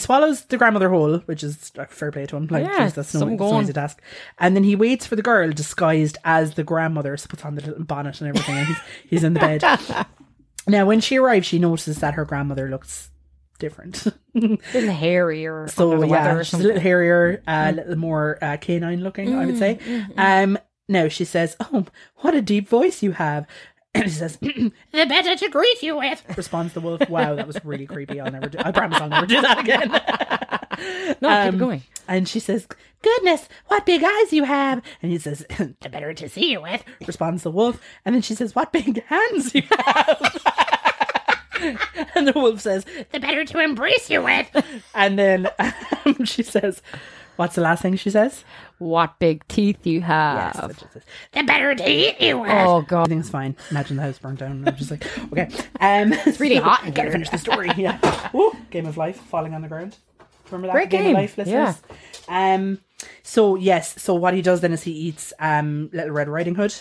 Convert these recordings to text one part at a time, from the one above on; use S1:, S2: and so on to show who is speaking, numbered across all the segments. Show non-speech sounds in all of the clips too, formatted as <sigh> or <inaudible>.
S1: He swallows the grandmother whole, which is like fair play to him. Like,
S2: Yeah,
S1: geez, that's no, that's no easy task. And then he waits for the girl disguised as the grandmother, so puts on the little bonnet and everything, and he's, he's in the bed. <laughs> now, when she arrives, she notices that her grandmother looks different. <laughs>
S2: little hairier.
S1: so yeah, she's a little hairier, a little more uh, canine looking, I would say. Um, now she says, "Oh, what a deep voice you have." And <clears throat> she says, <clears throat> "The better to greet you with." <laughs> Responds the wolf. Wow, that was really creepy. I'll never do. I promise I'll never do that again. <laughs>
S2: no, keep
S1: um,
S2: it going.
S1: And she says, Goodness, what big eyes you have. And he says, <laughs> The better to see you with, responds the wolf. And then she says, What big hands you have. and the wolf says, The better to embrace you with. And then um, she says, What's the last thing she says?
S2: What big teeth you
S1: Yes,
S2: have.
S1: that's what she says. The better to eat you with.
S2: Oh god.
S1: Everything's fine. Imagine the house burnt down. And I'm just like, okay. Um, <laughs> it's
S2: really hot in <laughs>
S1: Gotta
S2: here.
S1: finish the story. <laughs> Yeah. Ooh, Game of Life falling on the ground. Remember that
S2: Great
S1: Game,
S2: game.
S1: of Life, listeners? Um. So yes. So what he does then is he eats um Little Red Riding Hood.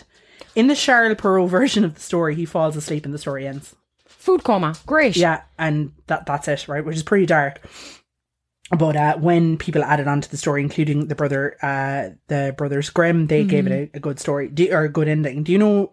S1: In the Charles Perrault version of the story, he falls asleep and the story ends.
S2: Food coma. Great.
S1: Yeah, and that that's it, right? Which is pretty dark. But uh, when people added on to the story, including the brother, uh, the brothers Grimm, they gave it a, a good story do, or a good ending. Do you know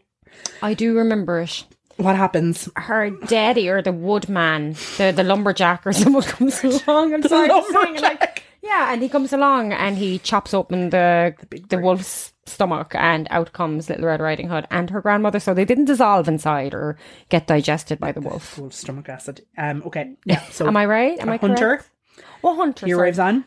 S2: I do remember it.
S1: what happens?
S2: Her daddy or the woodman, the the lumberjack or someone <laughs> comes along. I'm sorry, saying like yeah, and he comes along and he chops open the the, wolf's stomach, and out comes Little Red Riding Hood and her grandmother. So they didn't dissolve inside or get digested by the wolf.
S1: Wolf stomach acid. Um. Okay. <laughs> Yeah. So
S2: Am I right? Am I
S1: hunter?
S2: correct? Oh, hunter.
S1: He
S2: sorry.
S1: arrives on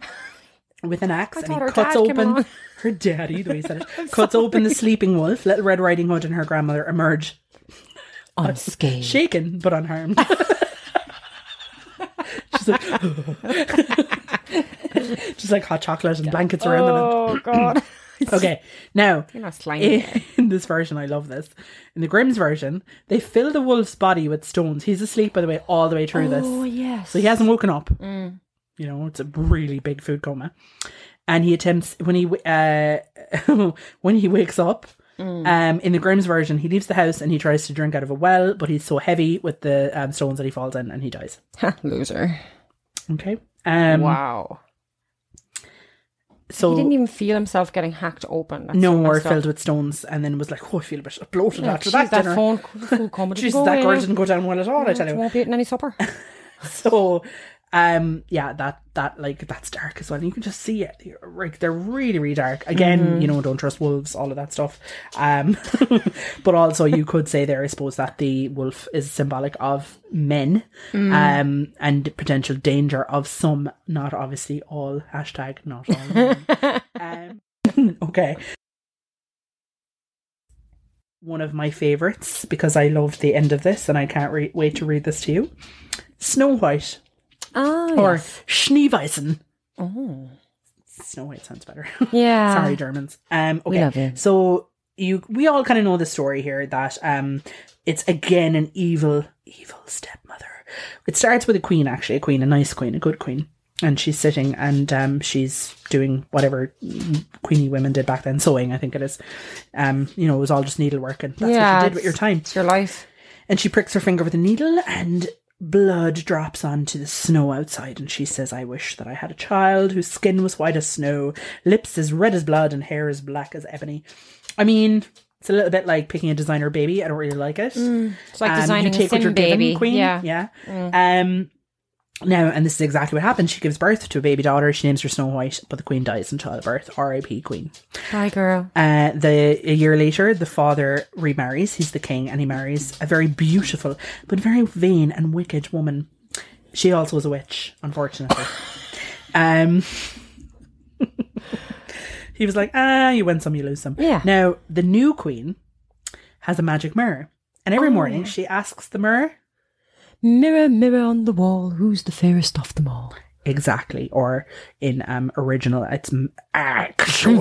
S1: with an axe <laughs> and he cuts open <laughs> her daddy. The way he said it, <laughs> cuts open the sleeping wolf. Little Red Riding Hood and her grandmother emerge,
S2: unscathed.
S1: shaken but unharmed. She's like, just like hot chocolate and blankets around them.
S2: Oh god.
S1: Okay, now
S2: You're not slimy.
S1: in this version, I love this. In the Grimm's version, they fill the wolf's body with stones. He's asleep, by the way, all the way through this.
S2: Oh yes.
S1: So he hasn't woken up.
S2: Mm.
S1: You know, it's a really big food coma. And he attempts when he uh <laughs> when he wakes up.
S2: Mm.
S1: Um, in the Grimm's version, he leaves the house and he tries to drink out of a well, but he's so heavy with the um, stones that he falls in and he dies. <laughs>
S2: Loser.
S1: Okay. Um,
S2: wow.
S1: So
S2: He didn't even feel himself getting hacked open. That's
S1: no more filled with stones, and then was like, "Oh, I feel a bit bloated
S2: Yeah,
S1: after
S2: jeez,
S1: that,
S2: that
S1: dinner."
S2: phone
S1: Jesus, <laughs> that girl didn't go down well at all. I tell you.
S2: won't be eating any supper.
S1: So, um, yeah, that that like that's dark as well. You can just see it. Like they're really, really dark. Again,
S2: Mm-hmm.
S1: you know, don't trust wolves, all of that stuff. Um, <laughs> but also you could say there, I suppose, that the wolf is symbolic of men,
S2: Mm.
S1: um, and potential danger of some, not obviously all. Hashtag not all. <laughs> um, <laughs> okay. One of my favorites because I loved the end of this and I can't re- wait to read this to you. Snow White
S2: Oh,
S1: or
S2: yes.
S1: Schneeweißen.
S2: Oh.
S1: Snow White sounds better. <laughs>
S2: Yeah.
S1: Sorry, Germans. Um, okay,
S2: We love you.
S1: so you we all kind of know the story here that um, it's again an evil, evil stepmother. It starts with a queen, actually, a queen, a nice queen, a good queen, and she's sitting and um, she's doing whatever queeny women did back then, sewing, I think it is. Um, you know, it was all just needlework, and that's
S2: Yeah,
S1: what you did with your time.
S2: It's your life.
S1: And she pricks her finger with a needle and blood drops onto the snow outside. And she says, I wish that I had a child whose skin was white as snow, lips as red as blood, and hair as black as ebony. I mean, it's a little bit like picking a designer baby. I don't really like it.
S2: It's like
S1: Um,
S2: designing a sim baby.
S1: given, queen.
S2: Yeah.
S1: Yeah. Um, now, and this is exactly what happens. She gives birth to a baby daughter. She names her Snow White, but the queen dies in childbirth. R.I.P. Queen.
S2: Bye, girl.
S1: Uh, the a year later, the father remarries. He's the king, and he marries a very beautiful but very vain and wicked woman. She also is a witch, unfortunately. <sighs> um, <laughs> he was like, "Ah, you win some, you lose some."
S2: Yeah.
S1: Now the new queen has a magic mirror, and every morning she asks the mirror
S2: Mirror, mirror on the wall, who's the fairest of them all?
S1: exactly, or in um original, it's m- actually,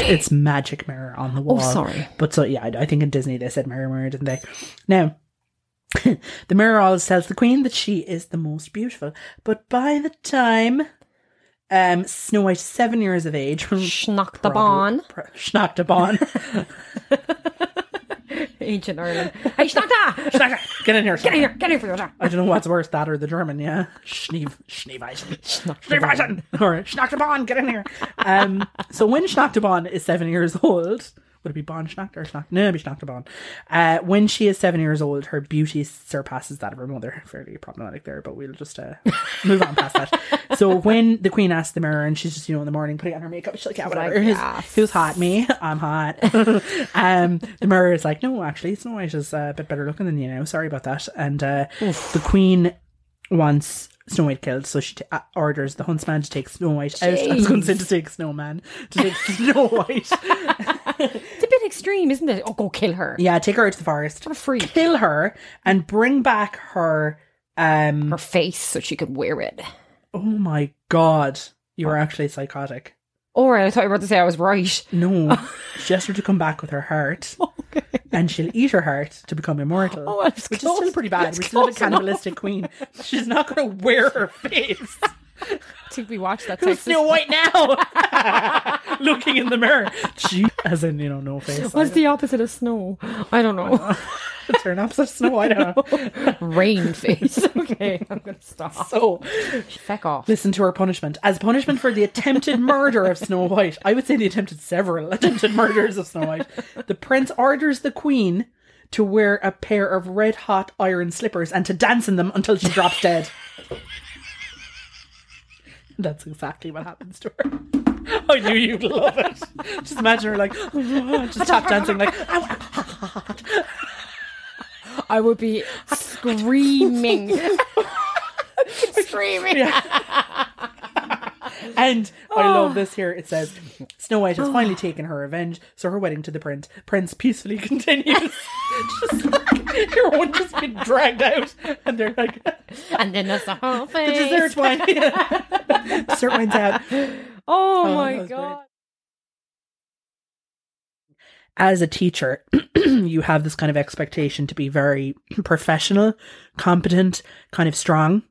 S1: it's magic mirror on the wall.
S2: Oh, sorry.
S1: But so yeah, I, think in Disney they said mirror, mirror, didn't they? Now, <laughs> the mirror always tells the queen that she is the most beautiful. But by the time um Snow White is seven years of age, <laughs>
S2: Schnock the bon.
S1: pr- schnocked a bon.
S2: Ancient Ireland. Hey, Schnata!
S1: Schnata, get in here.
S2: Get in here, get in here for your job.
S1: I don't know what's worse, that or the German, yeah. Schneev, Schneeweisen. Schneeweisen. Or Schnachtebon, get in here. Um, so when Schnachtebon is seven years old, would it be Bon Schnacht or Schnacht? No, it'd be Schnachtebon. Uh, when she is seven years old, her beauty surpasses that of her mother. Fairly problematic there, but we'll just uh, move on past that. <laughs> So when the queen asks the mirror and she's just, you know, in the morning putting on her makeup, she's like, yeah, whatever.
S2: like, <laughs>
S1: Who's-
S2: yes.
S1: Who's hot? Me? I'm hot. <laughs> um, the mirror is like, no, actually, Snow White is a bit better looking than you know. Sorry about that. And uh, the queen wants Snow White killed, so she t- uh, orders the huntsman to take Snow White out. I was going to say to take Snowman to take Snow White.
S2: It's a bit extreme, isn't it? Oh, go kill her.
S1: yeah, take her out to the forest,
S2: What a freak.
S1: kill her, and bring back her. Um.
S2: Her face so she could wear it.
S1: Oh my god, you are actually psychotic.
S2: Or I thought you were about to say I was right.
S1: No, <laughs> she asked her to come back with her heart, and she'll eat her heart to become immortal.
S2: Oh, that's
S1: which
S2: close.
S1: is still pretty bad.
S2: That's
S1: We're still a
S2: close enough.
S1: cannibalistic queen. She's not going to wear her face. <laughs>
S2: I <laughs> think we watched that
S1: Who's
S2: Texas.
S1: Snow White <laughs> now? <laughs> Looking in the mirror. She, as in, you know, no face.
S2: What's the opposite of snow? I don't know.
S1: Turn opposite of Snow. I don't know.
S2: Rain face. Okay, I'm going to stop.
S1: So,
S2: Feck off.
S1: listen to her punishment. As punishment for the attempted murder of Snow White, I would say the attempted several attempted murders of Snow White, the prince orders the queen to wear a pair of red hot iron slippers and to dance in them until she drops dead. That's exactly what happens to her. I knew you'd love it. Just imagine her like, just tap dancing, like,
S2: I would be screaming. screaming.
S1: And I love this here. It says Snow White has finally taken her revenge, so her wedding to the prince prince peacefully continues. <laughs> just like <laughs> your one just been dragged out, and they're like
S2: And then there's the whole thing. <laughs>
S1: The dessert wine. <laughs> dessert wine's out.
S2: Oh, oh
S1: that
S2: my
S1: was
S2: god.
S1: As a teacher, <clears throat> you have this kind of expectation to be very <clears throat> professional, competent, kind of strong.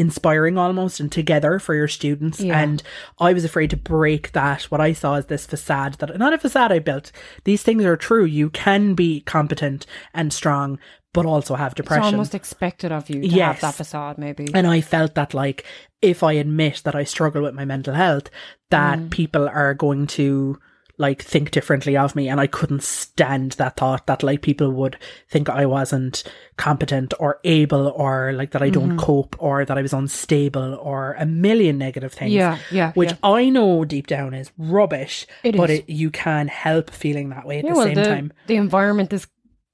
S1: Inspiring almost and together for your students.
S2: Yeah.
S1: And I was afraid to break that. What I saw is this facade that not a facade I built. These things are true. You can be competent and strong, but also have
S2: It's
S1: depression.
S2: almost expected of you to
S1: Yes.
S2: have that facade, maybe.
S1: And I felt that like if I admit that I struggle with my mental health, that
S2: Mm.
S1: people are going to like think differently of me and I couldn't stand that thought that like people would think I wasn't competent or able or like that I don't
S2: Mm-hmm.
S1: cope or that I was unstable or a million negative things.
S2: Yeah, yeah,
S1: Which
S2: yeah.
S1: I know deep down is rubbish.
S2: It
S1: but
S2: is.
S1: It, you can help feeling that way at
S2: Yeah,
S1: the
S2: well,
S1: same
S2: the,
S1: time.
S2: the environment is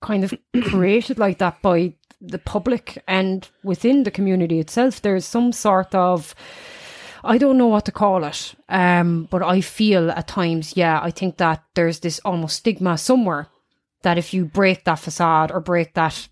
S2: kind of <clears throat> created like that by the public and within the community itself. There's some sort of I don't know what to call it, um, but I feel at times, yeah, I think that there's this almost stigma somewhere that if you break that facade or break that,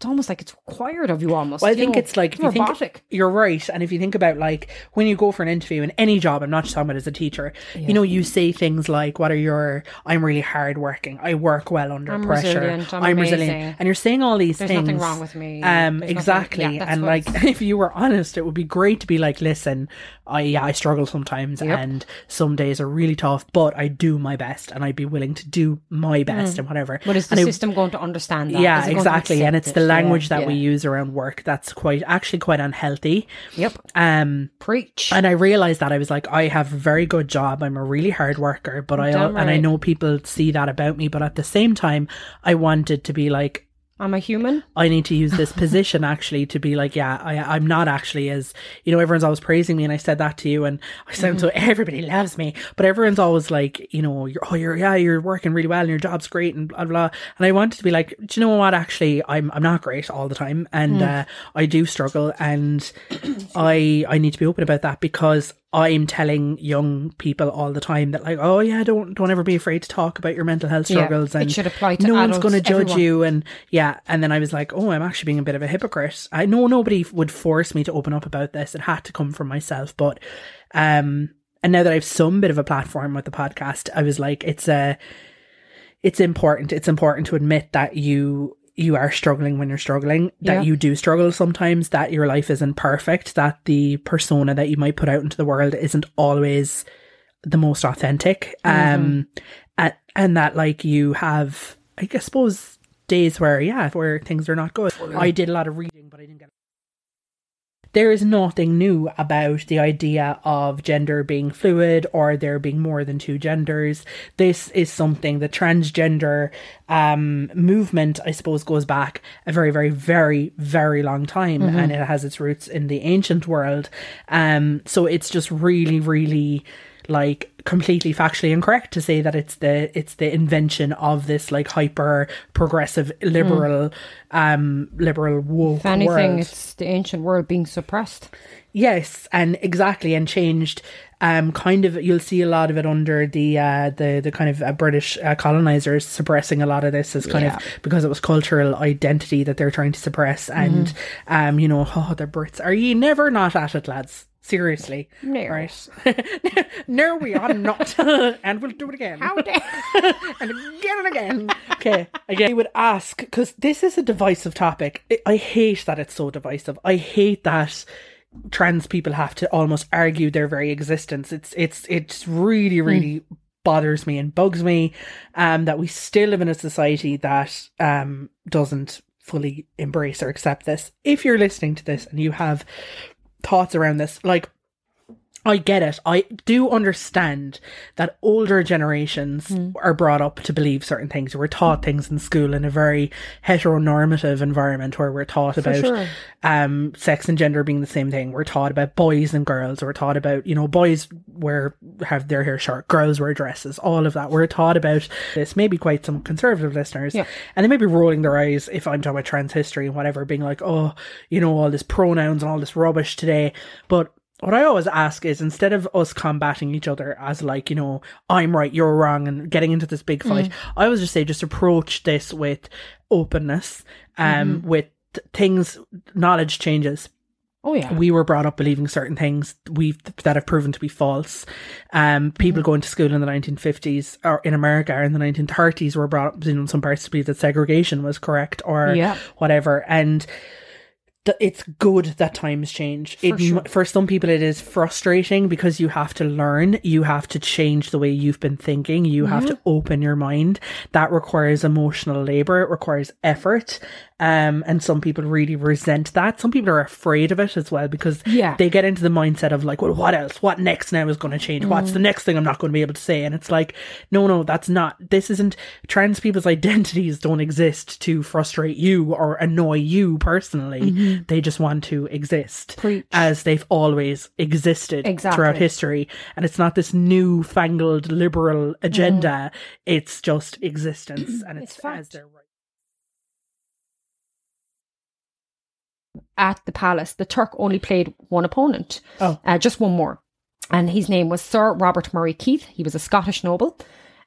S2: it's almost like it's required of you almost.
S1: Well, I think
S2: know,
S1: it's like you
S2: robotic.
S1: think you're right, and if you think about like when you go for an interview in any job, I'm not just talking about as a teacher. You know, you say things like, "What are your? I'm really hardworking. I work well under
S2: I'm
S1: pressure.
S2: resilient, I'm
S1: resilient,"
S2: amazing.
S1: and you're saying all these
S2: There's
S1: things.
S2: nothing wrong with me.
S1: Um,
S2: There's nothing-
S1: exactly,
S2: yeah,
S1: and like <laughs> if you were honest, it would be great to be like, "Listen, I yeah, I struggle sometimes,
S2: Yep.
S1: and some days are really tough, but I do my best, and I'd be willing to do my best and whatever."
S2: But is the
S1: And
S2: system going to understand that?
S1: yeah,
S2: Is it going to
S1: exactly. And it's the
S2: it? Yeah,
S1: language that we use around work that's quite actually quite unhealthy.
S2: Yep.
S1: Um
S2: Preach.
S1: and I realized that I was like, I have a very good job. I'm a really hard worker, but I
S2: Damn
S1: and I know people see that about me. But at the same time, I wanted to be like,
S2: I'm a human.
S1: I need to use this position actually to be like, yeah, I, I'm not actually as you know. Everyone's always praising me, and I said that to you, and I said so
S2: Mm-hmm.
S1: everybody loves me, but everyone's always like, you know, you're oh, you're yeah, you're working really well, and your job's great, and blah blah. And I wanted to be like, do you know what? Actually, I'm I'm not great all the time, and
S2: Mm.
S1: uh, I do struggle, and <clears throat> I I need to be open about that because I'm telling young people all the time that like, oh yeah, don't don't ever be afraid to talk about your mental health struggles,
S2: Yeah,
S1: struggles,
S2: it
S1: and
S2: should apply to
S1: no one's going to judge
S2: everyone.
S1: you, and yeah, and then I was like, oh, I'm actually being a bit of a hypocrite. I know nobody would force me to open up about this; it had to come from myself, but um. And now that I've some bit of a platform with the podcast, I was like, it's a, it's important. It's important to admit that you you are struggling when you're struggling, that
S2: Yeah.
S1: you do struggle sometimes, that your life isn't perfect, that the persona that you might put out into the world isn't always the most authentic. Um and, and that like you have I guess suppose days where yeah, where things are not good. I did a lot of reading, but I didn't get. There is nothing new about the idea of gender being fluid or there being more than two genders. This is something the transgender um, movement, I suppose, goes back a very, very, very, very long time, and it has its roots in the ancient world. Um, so it's just really, really like completely factually incorrect to say that it's the it's the invention of this like hyper progressive liberal um liberal woke
S2: If anything,
S1: world.
S2: it's the ancient world being suppressed.
S1: Yes, and exactly, and changed. Um, kind of, you'll see a lot of it under the uh, the the kind of uh, British uh, colonizers suppressing a lot of this as kind
S2: Yeah.
S1: of because it was cultural identity that they're trying to suppress, and um, you know, oh, the Brits are ye never not at it, lads. Seriously,
S2: No.
S1: right? <laughs> no, we are not, <laughs> and we'll do it again
S2: How dare <laughs>
S1: and again and again. Okay, again, I would ask because this is a divisive topic. I- I hate that it's so divisive. I hate that trans people have to almost argue their very existence. It's it's it's really really bothers me and bugs me um that we still live in a society that um doesn't fully embrace or accept this. If you're listening to this and you have thoughts around this, like I get it. I do understand that older generations
S2: Hmm.
S1: are brought up to believe certain things. We're taught things in school in a very heteronormative environment where we're taught about
S2: sure.
S1: um, sex and gender being the same thing. We're taught about boys and girls. We're taught about, you know, boys wear, have their hair short, girls wear dresses, all of that. We're taught about this. Maybe quite some conservative listeners.
S2: Yeah.
S1: And they may be rolling their eyes if I'm talking about trans history and whatever, being like, oh, you know, all this pronouns and all this rubbish today. But what I always ask is instead of us combating each other as like, you know, I'm right, you're wrong and getting into this big fight, I always just say just approach this with openness, um, with things, knowledge changes.
S2: Oh yeah.
S1: We were brought up believing certain things we that have proven to be false. Um, people going to school in the 1950s or in America or in the 1930s were brought up in some parts to believe that segregation was correct or
S2: Yeah.
S1: whatever. And it's good that times change. it,
S2: sure.
S1: for some people, it is frustrating because you have to learn, you have to change the way you've been thinking, you have to open your mind. That requires emotional labor, it requires effort. Um, and some people really resent that. Some people are afraid of it as well because
S2: Yeah.
S1: they get into the mindset of like, well, what else? What next now is going to change? What's the next thing I'm not going to be able to say? And it's like, no, no, that's not, this isn't, trans people's <laughs> identities don't exist to frustrate you or annoy you personally. They just want to exist
S2: Preach.
S1: as they've always existed
S2: Exactly.
S1: throughout history. And it's not this new fangled liberal agenda. It's just existence and it's,
S2: It's fact.
S1: as their right.
S2: At the palace, the Turk only played one opponent.
S1: Oh.
S2: Uh, just one more. And his name was Sir Robert Murray Keith. He was a Scottish noble.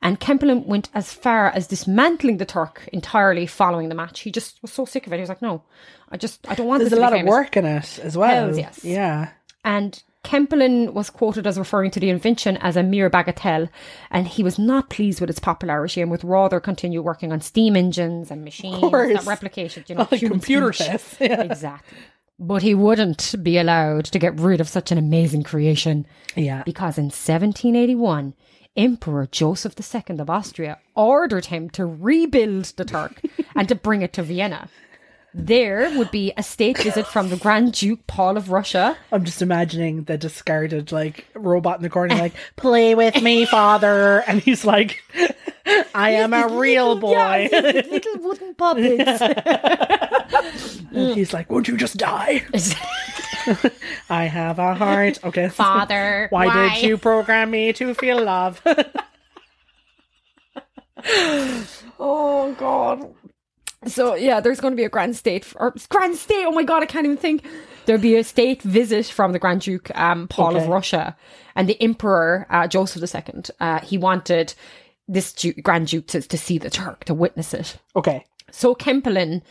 S2: And Kempelen went as far as dismantling the Turk entirely following the match. He just was so sick of it. He was like, no, I just, I don't want
S1: There's
S2: this
S1: a
S2: to be
S1: lot of work in it as well.
S2: Hells yes.
S1: Yeah.
S2: And Kempelen was quoted as referring to the invention as a mere bagatelle, and he was not pleased with its popularity and would rather continue working on steam engines and machines that replicated, you know, <laughs>
S1: Like computer chess. <laughs> Yeah.
S2: Exactly. But he wouldn't be allowed to get rid of such an amazing creation
S1: Yeah.
S2: because in 1781, Emperor Joseph II of Austria ordered him to rebuild the Turk <laughs> and to bring it to Vienna. There would be a state visit from the Grand Duke Paul of Russia.
S1: I'm just imagining the discarded like robot in the corner, like "Play with me, father," and he's like, "I am a real boy."
S2: Yeah, little wooden puppets. <laughs> <laughs>
S1: and he's like, "Won't you just die?" <laughs> I have a heart. Okay, <laughs>
S2: Father,
S1: why,
S2: why?
S1: did you program me to feel love?
S2: Oh God. So yeah, there's going to be a grand state or grand state. Oh my God, I can't even think. There'll be a state visit from the Grand Duke um, Paul of Russia and the Emperor uh, Joseph II. Uh, he wanted this Duke, Grand Duke to, to see the Turk to witness it.
S1: okay,
S2: So Kempelen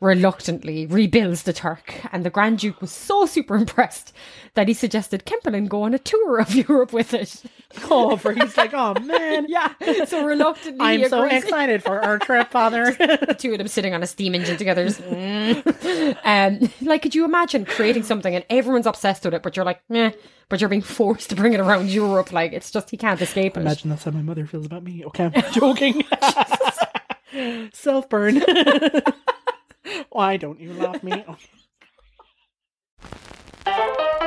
S2: reluctantly rebuilds the Turk, and the Grand Duke was so super impressed that he suggested Kempelen go on a tour of <laughs> Europe with it.
S1: oh, for he's like, "Oh man, <laughs>
S2: Yeah, so reluctantly,
S1: I'm so excited for our <laughs> trip, father."
S2: the two of them sitting on a steam engine together. just, mm. um, like, could you imagine creating something and everyone's obsessed with it, but you're like, meh, but you're being forced to bring it around Europe. Like, it's just, he can't escape it.
S1: Imagine that's how my mother feels about me. Okay, I'm joking. Self burn. Why don't you love me? <laughs> <laughs>